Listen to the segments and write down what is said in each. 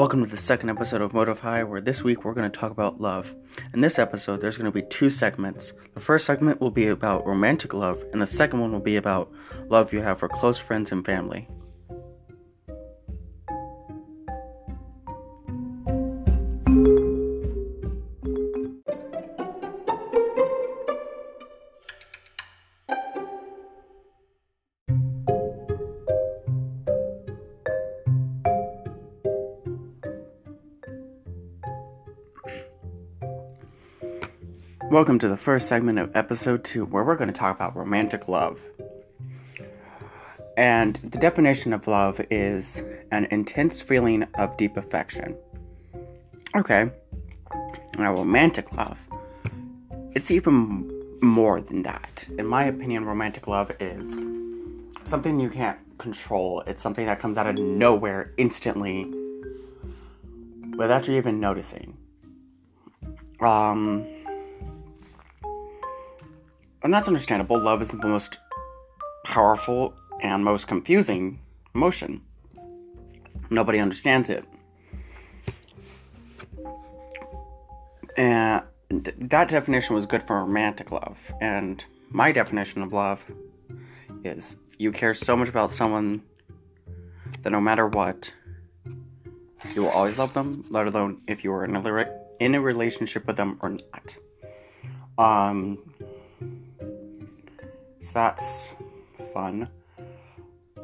Welcome to the second episode of Motive High, where this week we're going to talk about love. In this episode, there's going to be two segments. The first segment will be about romantic love, and the second one will be about love you have for close friends and family. Welcome to the first segment of episode 2, where we're going to talk about romantic love. And the definition of love is an intense feeling of deep affection. Okay, now romantic love. It's even more than that. In my opinion, romantic love is something you can't control, it's something that comes out of nowhere instantly without you even noticing. Um, and that's understandable. Love is the most powerful and most confusing emotion. Nobody understands it. And that definition was good for romantic love. And my definition of love is you care so much about someone that no matter what, you will always love them, let alone if you are in a, in a relationship with them or not. Um, so that's fun.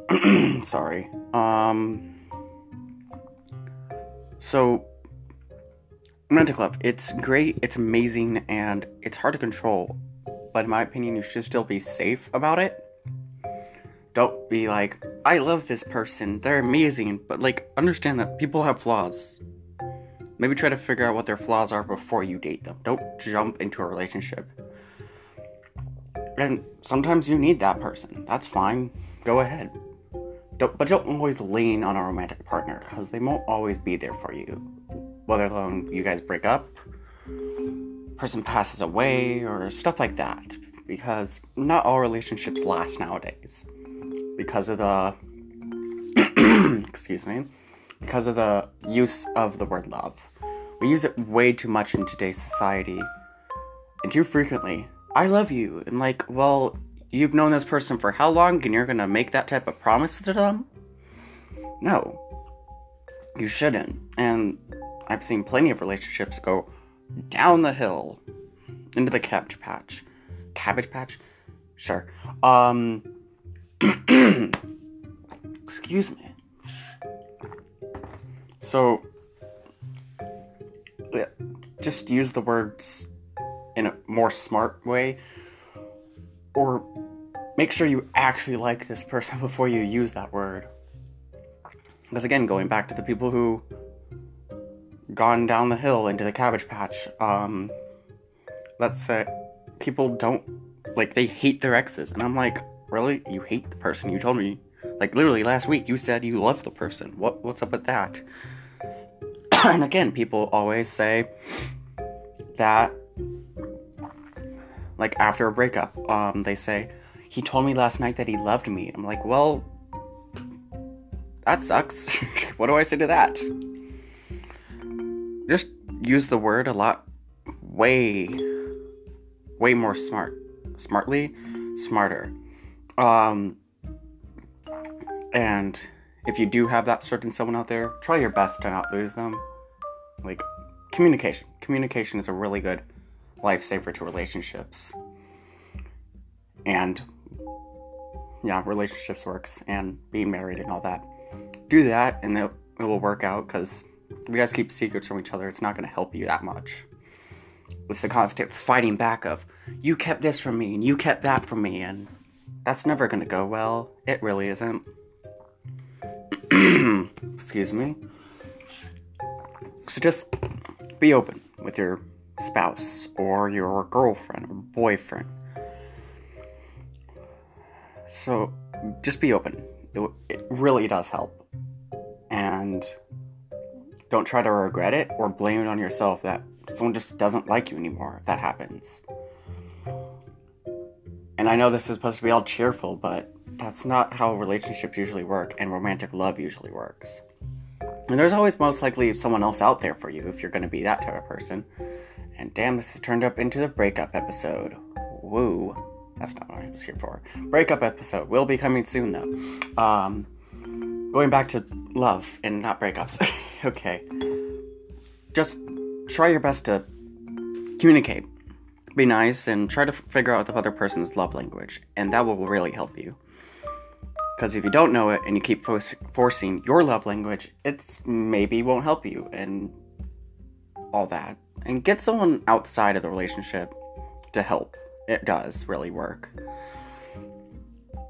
Sorry. Um. So, romantic love. It's great. It's amazing, and it's hard to control. But in my opinion, you should still be safe about it. Don't be like, I love this person. They're amazing. But like, understand that people have flaws. Maybe try to figure out what their flaws are before you date them. Don't jump into a relationship and sometimes you need that person. That's fine. Go ahead. Don't, but don't always lean on a romantic partner because they won't always be there for you. Whether alone you guys break up, person passes away, or stuff like that. Because not all relationships last nowadays. Because of the. excuse me. Because of the use of the word love. We use it way too much in today's society and too frequently I love you. And like, well, you've known this person for how long and you're gonna make that type of promise to them? No. You shouldn't. And I've seen plenty of relationships go down the hill into the cabbage patch. Cabbage patch? Sure. Um excuse me. So yeah, just use the words in a more smart way or make sure you actually like this person before you use that word. Because again going back to the people who gone down the hill into the cabbage patch um let's say people don't like they hate their exes. And i'm like really? You hate the person you told me? Like literally last week you said you love the person. What what's up with that? And again people always say that like after a breakup, um, they say, he told me last night that he loved me. I'm like, well, that sucks. what do I say to that? Just use the word a lot, way, way more smart, smartly, smarter. Um, and if you do have that certain someone out there, try your best to not lose them. Like, communication. Communication is a really good lifesaver to relationships. And yeah, relationships works and being married and all that. Do that and it, it will work out because if you guys keep secrets from each other, it's not going to help you that much. It's the constant fighting back of, you kept this from me and you kept that from me, and that's never going to go well. It really isn't. Excuse me. So just be open with your spouse or your girlfriend or boyfriend. So just be open. It, it really does help. And don't try to regret it or blame it on yourself that someone just doesn't like you anymore if that happens. And I know this is supposed to be all cheerful, but that's not how relationships usually work and romantic love usually works. And there's always most likely someone else out there for you if you're going to be that type of person. And damn, this has turned up into the breakup episode. Woo. That's not what I was here for. Breakup episode will be coming soon, though. Um, going back to love and not breakups. okay. Just try your best to communicate. Be nice and try to figure out the other person's love language, and that will really help you. Because if you don't know it and you keep for- forcing your love language, it's maybe won't help you and all that. And get someone outside of the relationship to help. It does really work.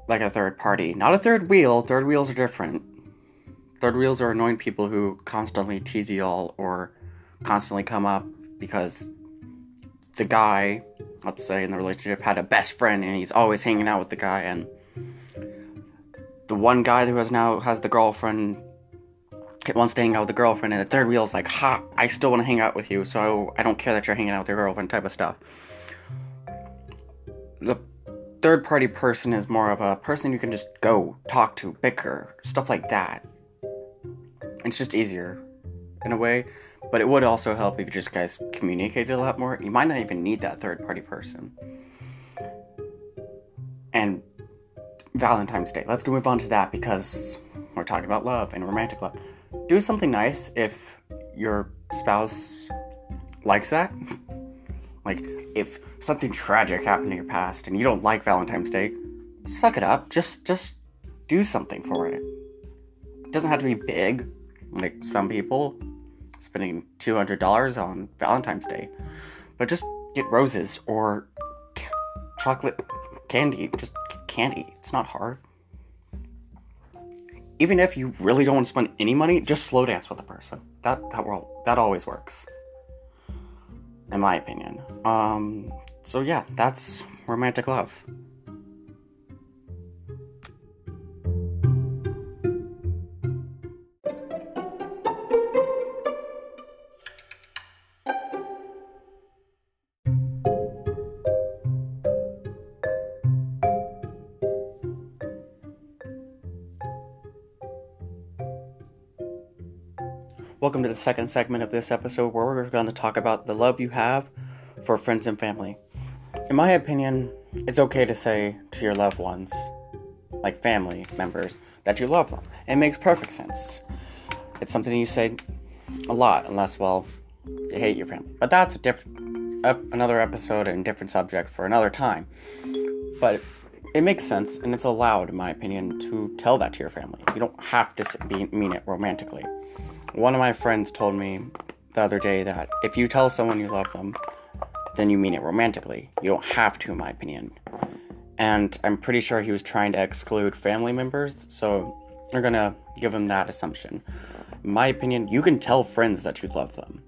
Like a third party. Not a third wheel, third wheels are different. Third wheels are annoying people who constantly tease you all or constantly come up because the guy, let's say in the relationship, had a best friend and he's always hanging out with the guy and the one guy who has now has the girlfriend wants hang out with the girlfriend, and the third wheel is like, "Ha! I still want to hang out with you, so I don't care that you're hanging out with your girlfriend." Type of stuff. The third party person is more of a person you can just go talk to, bicker, stuff like that. It's just easier in a way, but it would also help if you just guys communicated a lot more. You might not even need that third party person. And Valentine's Day. Let's move on to that because we're talking about love and romantic love. Do something nice if your spouse likes that. like, if something tragic happened in your past and you don't like Valentine's Day, suck it up. Just, just do something for it. It doesn't have to be big, like some people spending two hundred dollars on Valentine's Day, but just get roses or chocolate candy. Just candy. It's not hard. Even if you really don't want to spend any money, just slow dance with the person. That that will that always works. In my opinion. Um so yeah, that's romantic love. Welcome to the second segment of this episode where we're going to talk about the love you have for friends and family. In my opinion, it's okay to say to your loved ones, like family members, that you love them. It makes perfect sense. It's something you say a lot, unless, well, you hate your family. But that's a different, another episode and different subject for another time. But it makes sense, and it's allowed, in my opinion, to tell that to your family. You don't have to mean it romantically. One of my friends told me the other day that if you tell someone you love them, then you mean it romantically. You don't have to, in my opinion. And I'm pretty sure he was trying to exclude family members, so we're gonna give him that assumption. In my opinion, you can tell friends that you love them.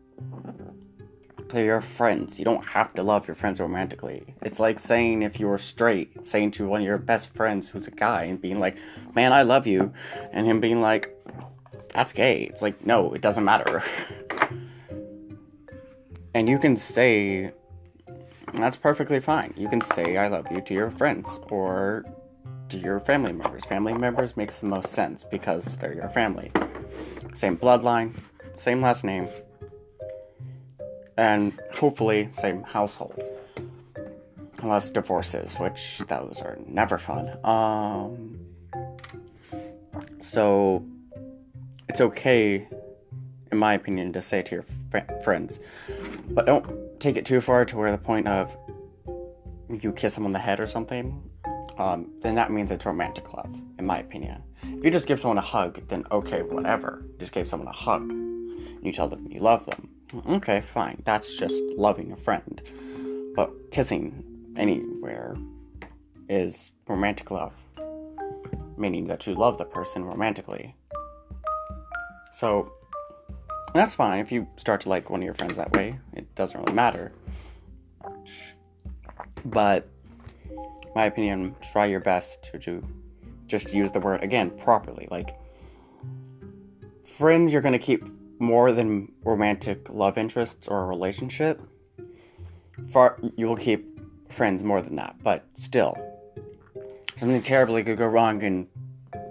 They're your friends. You don't have to love your friends romantically. It's like saying if you were straight, saying to one of your best friends who's a guy and being like, Man, I love you, and him being like, that's gay. It's like, no, it doesn't matter. and you can say, that's perfectly fine. You can say, I love you to your friends or to your family members. Family members makes the most sense because they're your family. Same bloodline, same last name, and hopefully same household. Unless divorces, which those are never fun. Um, so it's okay, in my opinion, to say to your fr- friends, but don't take it too far to where the point of you kiss them on the head or something. Um, then that means it's romantic love, in my opinion. If you just give someone a hug, then okay, whatever. Just give someone a hug. You tell them you love them. Okay, fine. That's just loving a friend. But kissing anywhere is romantic love, meaning that you love the person romantically. So that's fine if you start to like one of your friends that way. It doesn't really matter. But my opinion, try your best to, to just use the word again properly. Like friends you're gonna keep more than romantic love interests or a relationship. Far you will keep friends more than that, but still. Something terribly could go wrong and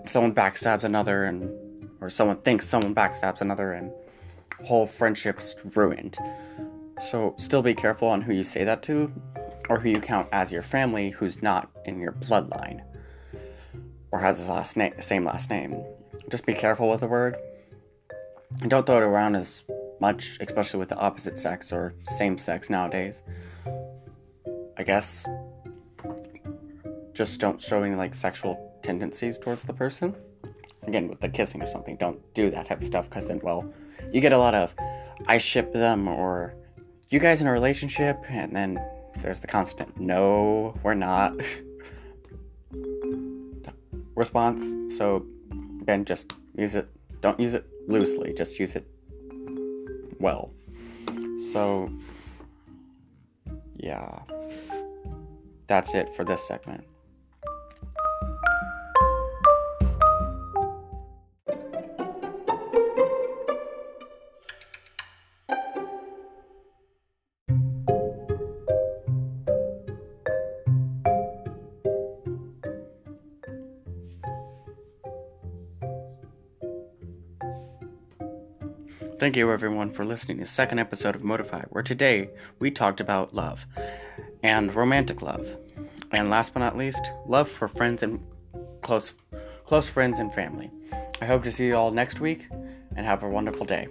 someone backstabs another and or someone thinks someone backstabs another and whole friendship's ruined. So still be careful on who you say that to or who you count as your family who's not in your bloodline or has the last name, same last name. Just be careful with the word. And don't throw it around as much, especially with the opposite sex or same sex nowadays. I guess just don't show any like sexual tendencies towards the person. Again, with the kissing or something, don't do that type of stuff because then, well, you get a lot of I ship them or you guys in a relationship, and then there's the constant no, we're not response. So, again, just use it, don't use it loosely, just use it well. So, yeah, that's it for this segment. Thank you, everyone, for listening to the second episode of Modify, where today we talked about love and romantic love. And last but not least, love for friends and close, close friends and family. I hope to see you all next week and have a wonderful day.